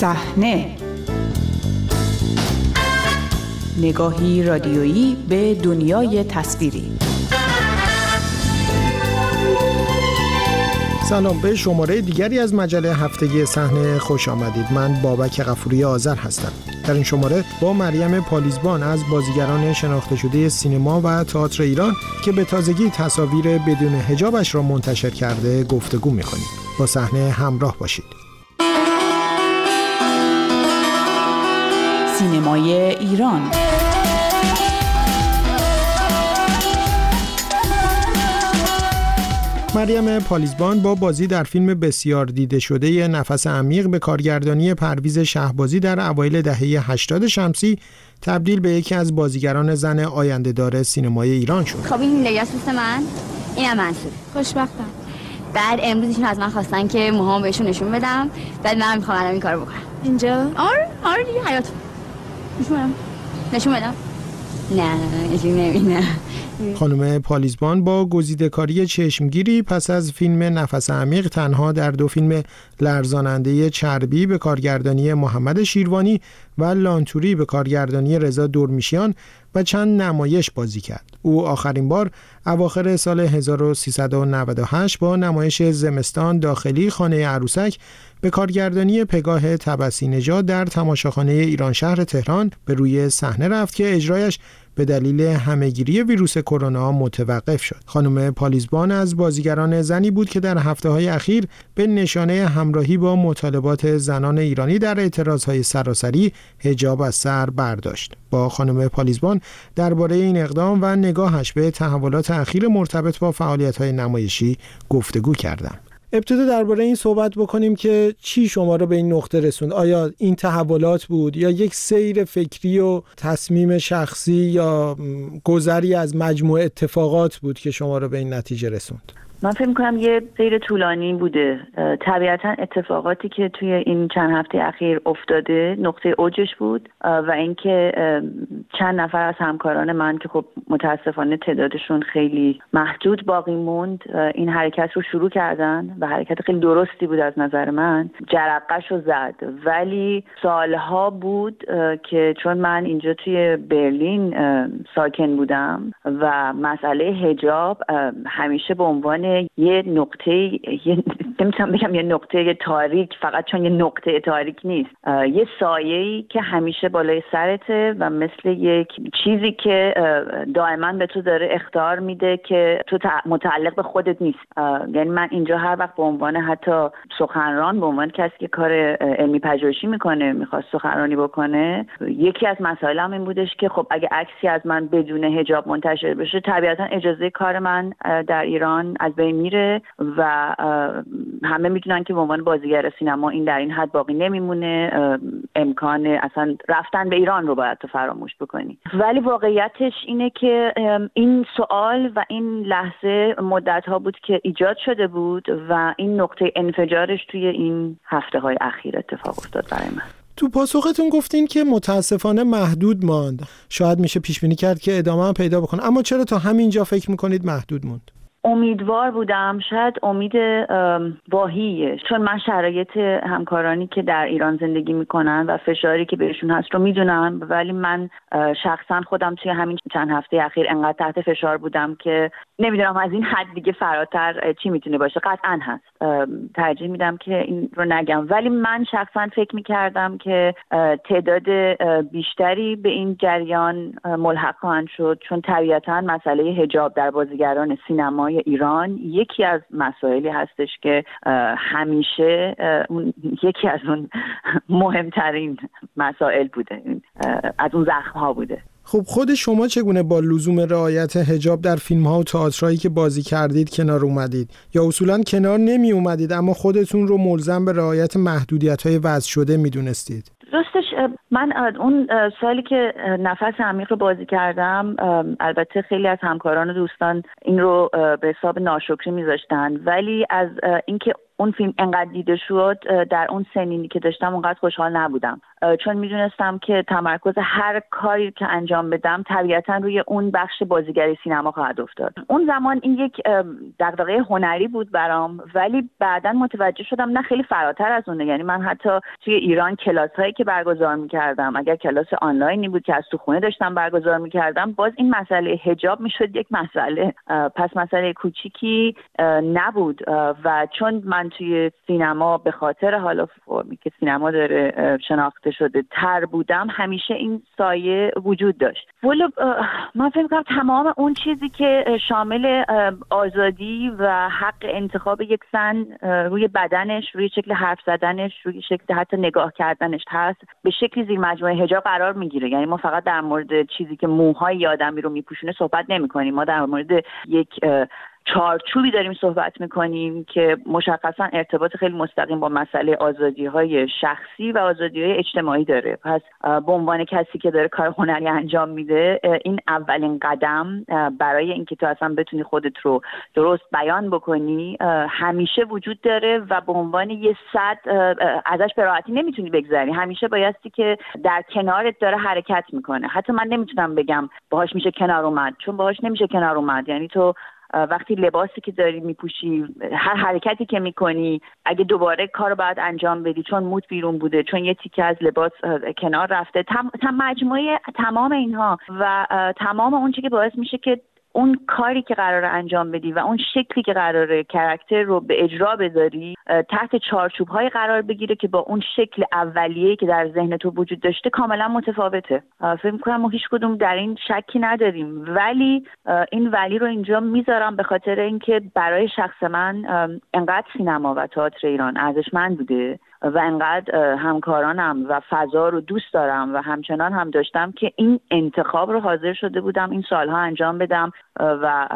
صحنه. نگاهی رادیویی به دنیای تصویری. سلام به شماره دیگری از مجله هفتگی صحنه خوش آمدید. من بابک غفوری آذر هستم. در این شماره با مریم پالیزبان از بازیگران شناخته شده سینما و تئاتر ایران که به تازگی تصاویر بدون هجابش را منتشر کرده گفتگو می‌کنیم. با صحنه همراه باشید. سینمای ایران. مریم پالیزبان با بازی در فیلم بسیار دیده شده نفس عمیق به کارگردانی پرویز شهبازی در اوایل دهه 80 شمسی تبدیل به یکی از بازیگران زن آینده دار سینمای ایران شد. خب این لیاس دوست من. اینم منصور خوشبختم. بعد امروز ایشون از من خواستن که موهام بهشون نشون بدم. بعد من می‌خوام الان این کارو بکنم. اینجا؟ آره آره دیگه حیات نشون بدم نشون بدم نه نشون نمیدم خانم پالیزبان با گزیدهکاری چشمگیری پس از فیلم نفس عمیق تنها در دو فیلم لرزاننده چربی به کارگردانی محمد شیروانی و لانتوری به کارگردانی رضا دورمیشیان و چند نمایش بازی کرد. او آخرین بار اواخر سال 1398 با نمایش زمستان داخلی خانه عروسک به کارگردانی پگاه تبسی نژاد در تماشاخانه ایران شهر تهران به روی صحنه رفت که اجرایش به دلیل همهگیری ویروس کرونا متوقف شد. خانم پالیزبان از بازیگران زنی بود که در هفته های اخیر به نشانه همراهی با مطالبات زنان ایرانی در اعتراضهای سراسری هجاب از سر برداشت. با خانم پالیزبان درباره این اقدام و نگاهش به تحولات اخیر مرتبط با فعالیت‌های نمایشی گفتگو کردم. ابتدا درباره این صحبت بکنیم که چی شما رو به این نقطه رسوند. آیا این تحولات بود یا یک سیر فکری و تصمیم شخصی یا گذری از مجموع اتفاقات بود که شما رو به این نتیجه رسوند؟ من فکر می‌کنم یه سیر طولانی بوده. طبیعتا اتفاقاتی که توی این چند هفته اخیر افتاده نقطه اوجش بود. و اینکه چند نفر از همکاران من که خب متاسفانه تعدادشون خیلی محدود باقی موند این حرکت رو شروع کردن و حرکت خیلی درستی بود از نظر من. جرقش رو زد. ولی سالها بود که چون من اینجا توی برلین ساکن بودم و مسئله هجاب همیشه به عنوان یه نقطه یه نمی‌تونم بگم یه نقطه تاریک فقط چون یه نقطه تاریک نیست. یه سایه‌ای که همیشه بالای سرته و مثل یک چیزی که دائما به تو داره اختار میده که تو متعلق به خودت نیست. یعنی من اینجا هر وقت به عنوان حتی سخنران به عنوان کسی که کار علمی پژوهشی می‌کنه می‌خواست سخنرانی بکنه یکی از مسائلم این بودش که خب اگه عکسی از من بدون هجاب منتشر بشه طبیعتا اجازه کار من در ایران از بین میره و همه می‌دونن که به عنوان بازیگر سینما این در این حد باقی نمیمونه. امکان اصلا رفتن به ایران رو باید تو فراموش بکنی. ولی واقعیتش اینه که این سوال و این لحظه مدت ها بود که ایجاد شده بود و این نقطه انفجارش توی این هفته های اخیر اتفاق افتاد برای من. تو پاسختون گفتین که متاسفانه محدود ماند. شاید میشه پیش بینی کرد که ادامه هم پیدا بکنه. اما چرا تا همینجا فکر می‌کنید محدود موند؟ امیدوار بودم شاید امید واهیه. چون من شرایط همکارانی که در ایران زندگی می‌کنن و فشاری که بهشون هست رو می‌دونم ولی من شخصا خودم توی همین چند هفته اخیر انقدر تحت فشار بودم که نمی‌دونم از این حد دیگه فراتر چی می‌تونه باشه. قطعا هست. ترجیح میدم که این رو نگم. ولی من شخصا فکر می‌کردم که تعداد بیشتری به این جریان ملحق خواهند شد. چون طبیعتا مسئله هجاب در بازیگران سینما ایران یکی از مسائلی هستش که همیشه اون یکی از اون مهمترین مسائل بوده. از اون زخم ها بوده. خب خود شما چگونه با لزوم رعایت هجاب در فیلم ها و تئاترایی که بازی کردید کنار اومدید؟ یا اصولا کنار نمی اومدید اما خودتون رو ملزم به رعایت محدودیت های وضع شده می‌دونستید؟ راستش من اون سالی که نفس عمیق رو بازی کردم البته خیلی از همکاران و دوستان این رو به حساب ناشکری میذاشتن. ولی از اینکه اون فیلم انقدر دیده شد در اون سنینی که داشتم اونقدر خوشحال نبودم. چون می‌دونستم که تمرکز هر کاری که انجام بدم طبیعتا روی اون بخش بازیگری سینما خواهد افتاد. اون زمان این یک دغدغه هنری بود برام ولی بعدا متوجه شدم نه خیلی فراتر از اونه. یعنی من حتی توی ایران کلاس هایی که برگزار می‌کردم اگر کلاس آنلاینی بود که از تو خونه داشتم برگزار می‌کردم باز این مسئله هجاب می‌شد یک مسئله. پس مسئله کوچیکی نبود. و چون من توی سینما به خاطر حالا فرمی که سینما داره شناخته شده تر بودم همیشه این سایه وجود داشت. ولی من فکر کنم تمام اون چیزی که شامل آزادی و حق انتخاب یک زن روی بدنش روی شکل حرف زدنش روی شکل حتی نگاه کردنش هست به شکلی زیر مجموعه هجاب قرار می‌گیره. یعنی ما فقط در مورد چیزی که موهای آدمی رو میپوشونه صحبت نمی کنیم ما در مورد یک چارچوبی داریم صحبت می‌کنیم که مشخصا ارتباط خیلی مستقیم با مسئله آزادی های شخصی و آزادی های اجتماعی داره. پس به عنوان کسی که داره کار هنری انجام میده این اولین قدم برای اینکه تو اصلا بتونی خودت رو درست بیان بکنی همیشه وجود داره و به عنوان یه صد ازش به راحتی نمی‌تونی بگذری. همیشه بایستی که در کنارت داره حرکت می‌کنه. حتی من نمی‌تونم بگم باهاش میشه کنار اومد چون باهاش نمیشه کنار اومد. یعنی تو وقتی لباسی که داری میپوشی هر حرکتی که می‌کنی اگه دوباره کار باید انجام بدی چون موت بیرون بوده چون یه تیکه از لباس کنار رفته تم, مجموعه تمام اینها و تمام اون که باعث میشه که اون کاری که قرار انجام بدی و اون شکلی که قراره کرکتر رو به اجرا بذاری تحت چارچوب های قرار بگیره که با اون شکل اولیه که در ذهن تو وجود داشته کاملا متفاوته. فکر می‌کنم ما هیچ کدوم در این شکی نداریم. ولی این ولی رو اینجا می‌ذارم به خاطر اینکه برای شخص من انقدر سینما و تئاتر ایران ارزشمند بوده و انقدر همکارانم و فضا رو دوست دارم و همچنان هم داشتم که این انتخاب رو حاضر شده بودم این سالها انجام بدم و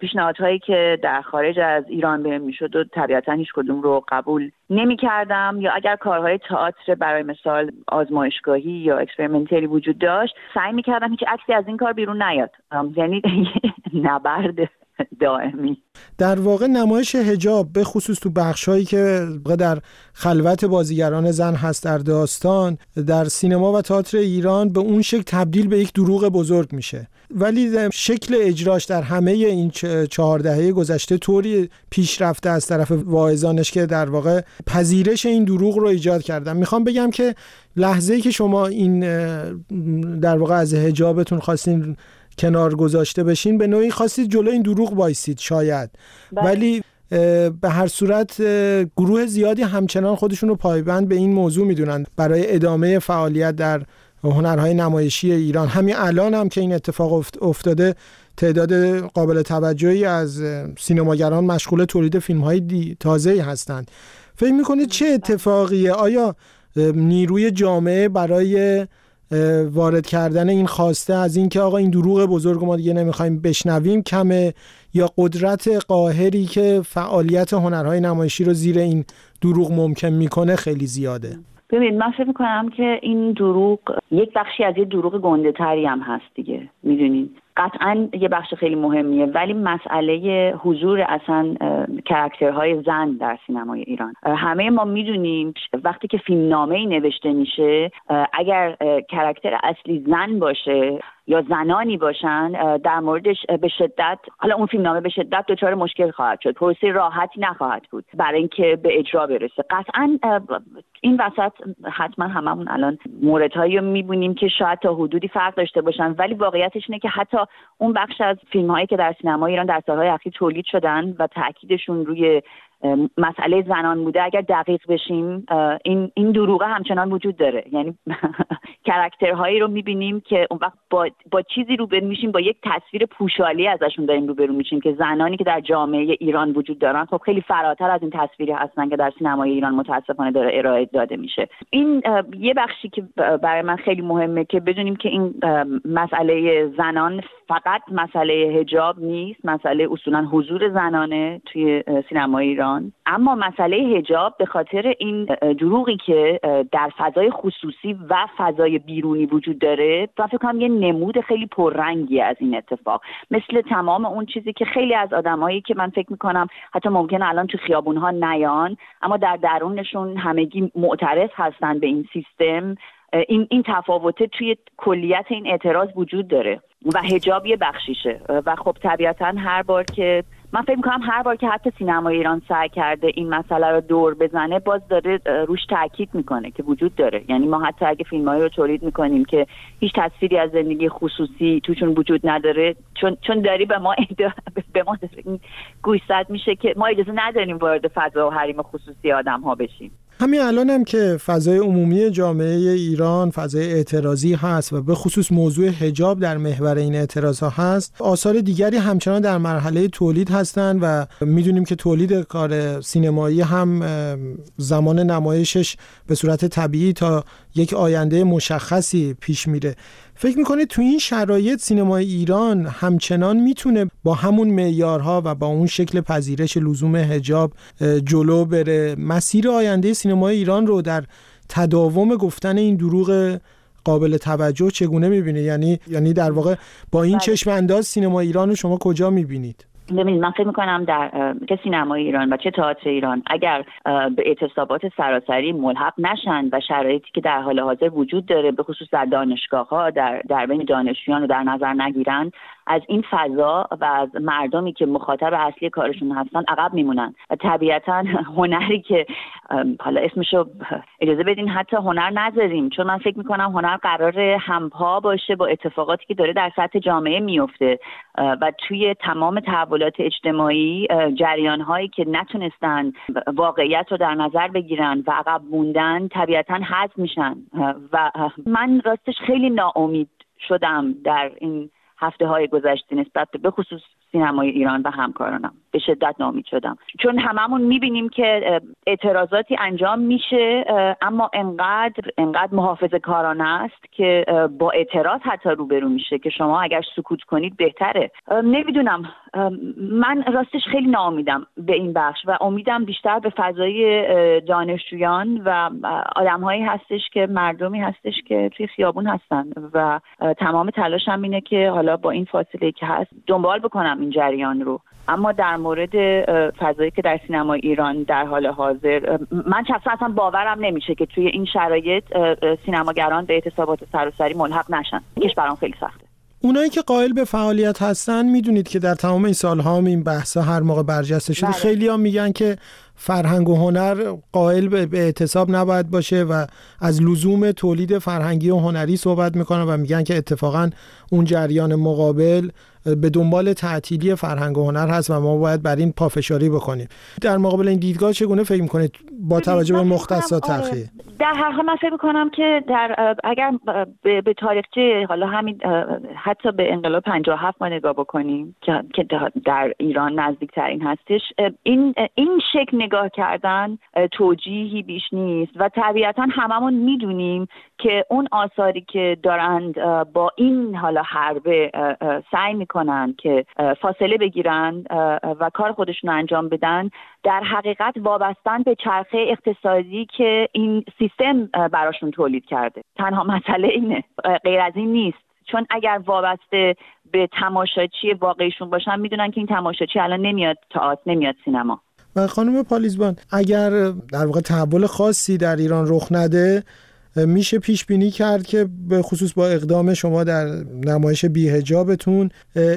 پیشنهادهایی که در خارج از ایران بهم می‌شد و طبیعتا هیچ کدوم رو قبول نمی کردم یا اگر کارهای تئاتر برای مثال آزمایشگاهی یا اکسپریمنتری وجود داشت سعی می کردم هیچ عکسی از این کار بیرون نیاد. یعنی نبرد دائمی. در واقع نمایش هجاب به خصوص تو بخش هایی که در خلوت بازیگران زن هست در داستان در سینما و تئاتر ایران به اون شکل تبدیل به یک دروغ بزرگ میشه. ولی شکل اجراش در همه این چهار دهه گذشته طوری پیشرفته از طرف واعظانش که در واقع پذیرش این دروغ رو ایجاد کردن. می‌خوام بگم که لحظه ای که شما این در واقع از هجابتون خواستین کنار گذاشته بشین به نوعی خواستید جلو این دروغ بایستید شاید. بله. ولی به هر صورت گروه زیادی همچنان خودشون رو پایبند به این موضوع می‌دونن برای ادامه فعالیت در هنرهای نمایشی ایران. همین الان هم که این اتفاق افتاده تعداد قابل توجهی از سینماگران مشغول تولید فیلم های تازه هستند. فکر می‌کنید چه اتفاقیه؟ آیا نیروی جامعه برای وارد کردن این خواسته از اینکه آقا این دروغ بزرگ ما دیگه نمی‌خوایم بشنویم کمه یا قدرت قاهری که فعالیت هنرهای نمایشی رو زیر این دروغ ممکن می‌کنه خیلی زیاده. ببینید من فکر می‌کنم که این دروغ یک بخشی از یه دروغ گنده تری هم هست دیگه می‌دونید قطعا یه بخش خیلی مهمیه ولی مسئله حضور اصلا کرکترهای زن در سینمای ایران. همه ما می‌دونیم وقتی که فیلم نامه ای نوشته میشه اگر کرکتر اصلی زن باشه یا زنانی باشن در موردش به شدت حالا اون فیلم نامه به شدت دچار مشکل خواهد شد. پروسه راحتی نخواهد بود برای اینکه به اجرا برسه. قطعا این وسط حتما هممون الان موردهایی رو می‌بینیم که شاید تا حدودی فرق داشته باشن ولی واقعیتش اینه که حتی اون بخش از فیلم هایی که در سینما ایران در سالهای اخیر تولید شدن و تاکیدشون روی مسئله زنان بوده. اگر دقیق بشیم این این دروغه همچنان وجود داره. یعنی کرکترهایی رو می‌بینیم که اون وقت با, با چیزی روبرو میشیم با یک تصویر پوشالی ازشون داریم روبرو میشیم که زنانی که در جامعه ایران وجود دارن خب خیلی فراتر از این تصویری هستن که در سینمای ایران متاسفانه داره ارائه داده میشه. این یه بخشی که برای من خیلی مهمه که بدونیم که این مسئله زنان فقط مسئله هجاب نیست مسئله اصولا حضور زنانه توی سینمای ایران. اما مسئله هجاب به خاطر این دروغی که در فضای خصوصی و فضای بیرونی وجود داره و فکر کنم یه نمود خیلی پررنگی از این اتفاق. مثل تمام اون چیزی که خیلی از آدمایی که من فکر می‌کنم حتی ممکنه الان تو خیابونها نیان اما در درونشون همگی معترض هستن به این سیستم. این این تفاوته توی کلیت این اعتراض وجود داره و هجاب یه بخشیشه. و خب طبیعتا هر بار که من فکر می‌کنم هر بار که حتی سینما ایران سعی کرده این مسئله رو دور بزنه باز داره روش تاکید می‌کنه که وجود داره. یعنی ما حتی اگه فیلمهایی رو تولید می‌کنیم که هیچ تصویری از زندگی خصوصی توشون وجود نداره چون چون داری به ما به ما گوشزد میشه که ما اجازه نداریم وارد فضا و حریم خصوصی آدم ها بشیم. همین الان هم که فضای عمومی جامعه ایران فضای اعتراضی هست و به خصوص موضوع حجاب در محور این اعتراض ها هست آثار دیگری همچنان در مرحله تولید هستند و می‌دونیم که تولید کار سینمایی هم زمان نمایشش به صورت طبیعی تا یک آینده مشخصی پیش میره. فکر می‌کنه تو این شرایط سینمای ایران همچنان می‌تونه با همون معیارها و با اون شکل پذیرش لزوم هجاب جلو بره؟ مسیر آینده سینمای ایران رو در تداوم گفتن این دروغ قابل توجه چگونه می‌بینه یعنی یعنی در واقع با این بله. چشم انداز سینما ایران رو شما کجا می‌بینید؟ ببینید من فکر می‌کنم در چه سینما ایران و چه تئاتر ایران اگر به اعتصابات سراسری ملحق نشن و شرایطی که در حال حاضر وجود داره به خصوص در دانشگاه ها در در بین دانشجویان رو در نظر نگیرن از این فضا و از مردمی که مخاطب اصلی کارشون هستن عقب میمونن. و طبیعتا هنری که حالا اسمشو اجازه بدین حتی هنر نذاریم. چون من فکر می‌کنم هنر قرار همپا باشه با اتفاقاتی که داره در سطح جامعه میفته و توی تمام تحولات اجتماعی جریان هایی که نتونستن واقعیت رو در نظر بگیرن و عقب موندن طبیعتا حذف میشن. و من راستش خیلی ناامید شدم در این هفته های گذشته نسبت به خصوص سینمای ایران و همکارانم. به شدت نامید شدم. چون هممون می‌بینیم که اعتراضاتی انجام میشه اما انقدر انقدر محافظ کارانه است که با اعتراض حتی روبرو میشه که شما اگر سکوت کنید بهتره. نمی‌دونم من راستش خیلی ناامیدم به این بخش و امیدم بیشتر به فضای دانشجویان و آدمهایی هستش که مردمی هستش که توی خیابون هستن و تمام تلاشم اینه که حالا با این فاصله که هست دنبال بکنم این جریان رو. اما در مورد فضایی که در سینما ایران در حال حاضر من شخصا اصلا باورم نمیشه که توی این شرایط سینماگران به اعتصابات سراسری ملحق نشن اینش برام خیلی سخته اونایی که قائل به فعالیت هستن می‌دونید که در تمام این سالها هم این بحثا هر موقع برجسته شده بله. خیلی هم میگن که فرهنگ و هنر قائل به اعتصاب نباید باشه و از لزوم تولید فرهنگی و هنری صحبت می‌کنن و میگن که اتفاقا اون جریان مقابل به دنبال تعطیلی فرهنگ و هنر هست و ما باید بر این پافشاری بکنیم در مقابل این دیدگاه چگونه فکر می‌کنید با توجه به مختصات. تاخیر در هر حال من فکر می‌کنم که در اگر به, به تاریخچه حالا همین حتی به انقلاب 57 ما نگاه بکنیم که در ایران نزدیک ترین هستش این این شکل نگاه کردن توجیهی بیش نیست. و طبیعتا هممون می‌دونیم که اون آثاری که دارند با این حالا حربه سعی می‌کنن که فاصله بگیرن و کار خودشون انجام بدن در حقیقت وابستن به چرخه اقتصادی که این سیستم براشون تولید کرده. تنها مسئله اینه غیر از این نیست. چون اگر وابسته به تماشاچی واقعیشون باشن می‌دونن که این تماشاچی الان نمیاد تئاتر نمیاد سینما. و خانم پالیزبان اگر در واقع تحول خاصی در ایران رخ نده میشه پیش بینی کرد که به خصوص با اقدام شما در نمایش بیهجابتون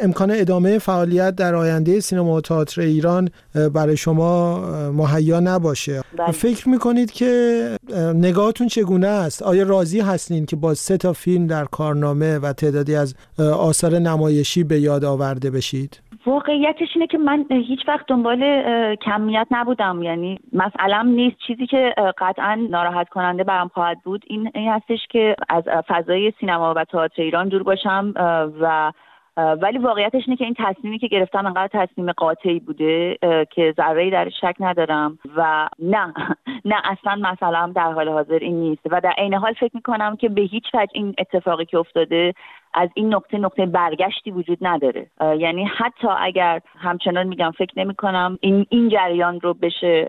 امکان ادامه فعالیت در آینده سینما و تئاتر ایران برای شما مهیا نباشه. بله. فکر می‌کنید که نگاهتون چگونه است؟ آیا راضی هستین که با سه تا فیلم در کارنامه و تعدادی از آثار نمایشی به یاد آورده بشید؟ واقعیتش اینه که من هیچ وقت دنبال کمیت نبودم. یعنی مسئلم نیست. چیزی که قطعا ناراحت کننده برام خواهد بود این, این هستش که از فضای سینما و تئاتر ایران دور باشم و ولی واقعیتش اینه که این تصمیمی که گرفتم انقدر تصمیم قاطعی بوده که ذره در شک ندارم و نه نه اصلا مثلا در حال حاضر این نیست. و در عین حال فکر می‌کنم که به هیچ وجه این اتفاقی که افتاده از این نقطه نقطه برگشتی وجود نداره. یعنی حتی اگر همچنان میگم فکر نمی کنم این این جریان رو بشه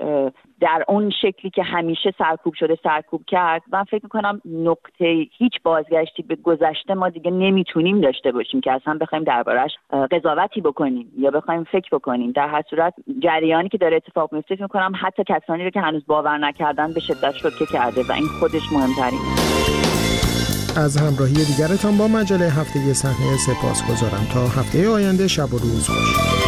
در اون شکلی که همیشه سرکوب شده سرکوب کرد من فکر می‌کنم نقطه هیچ بازگشتی به گذشته ما دیگه نمی‌تونیم داشته باشیم که اصلا بخوایم دربارش قضاوتی بکنیم یا بخوایم فکر بکنیم. در هر صورت جریانی که داره اتفاق میفته فکر می‌کنم حتی کسانی رو که هنوز باور نکردن به شدت شوکه کرده و این خودش مهمترینه. از همراهی دیگرتان با مجله هفته صحنه سپاس گذارم تا هفته آینده شب و روز باشید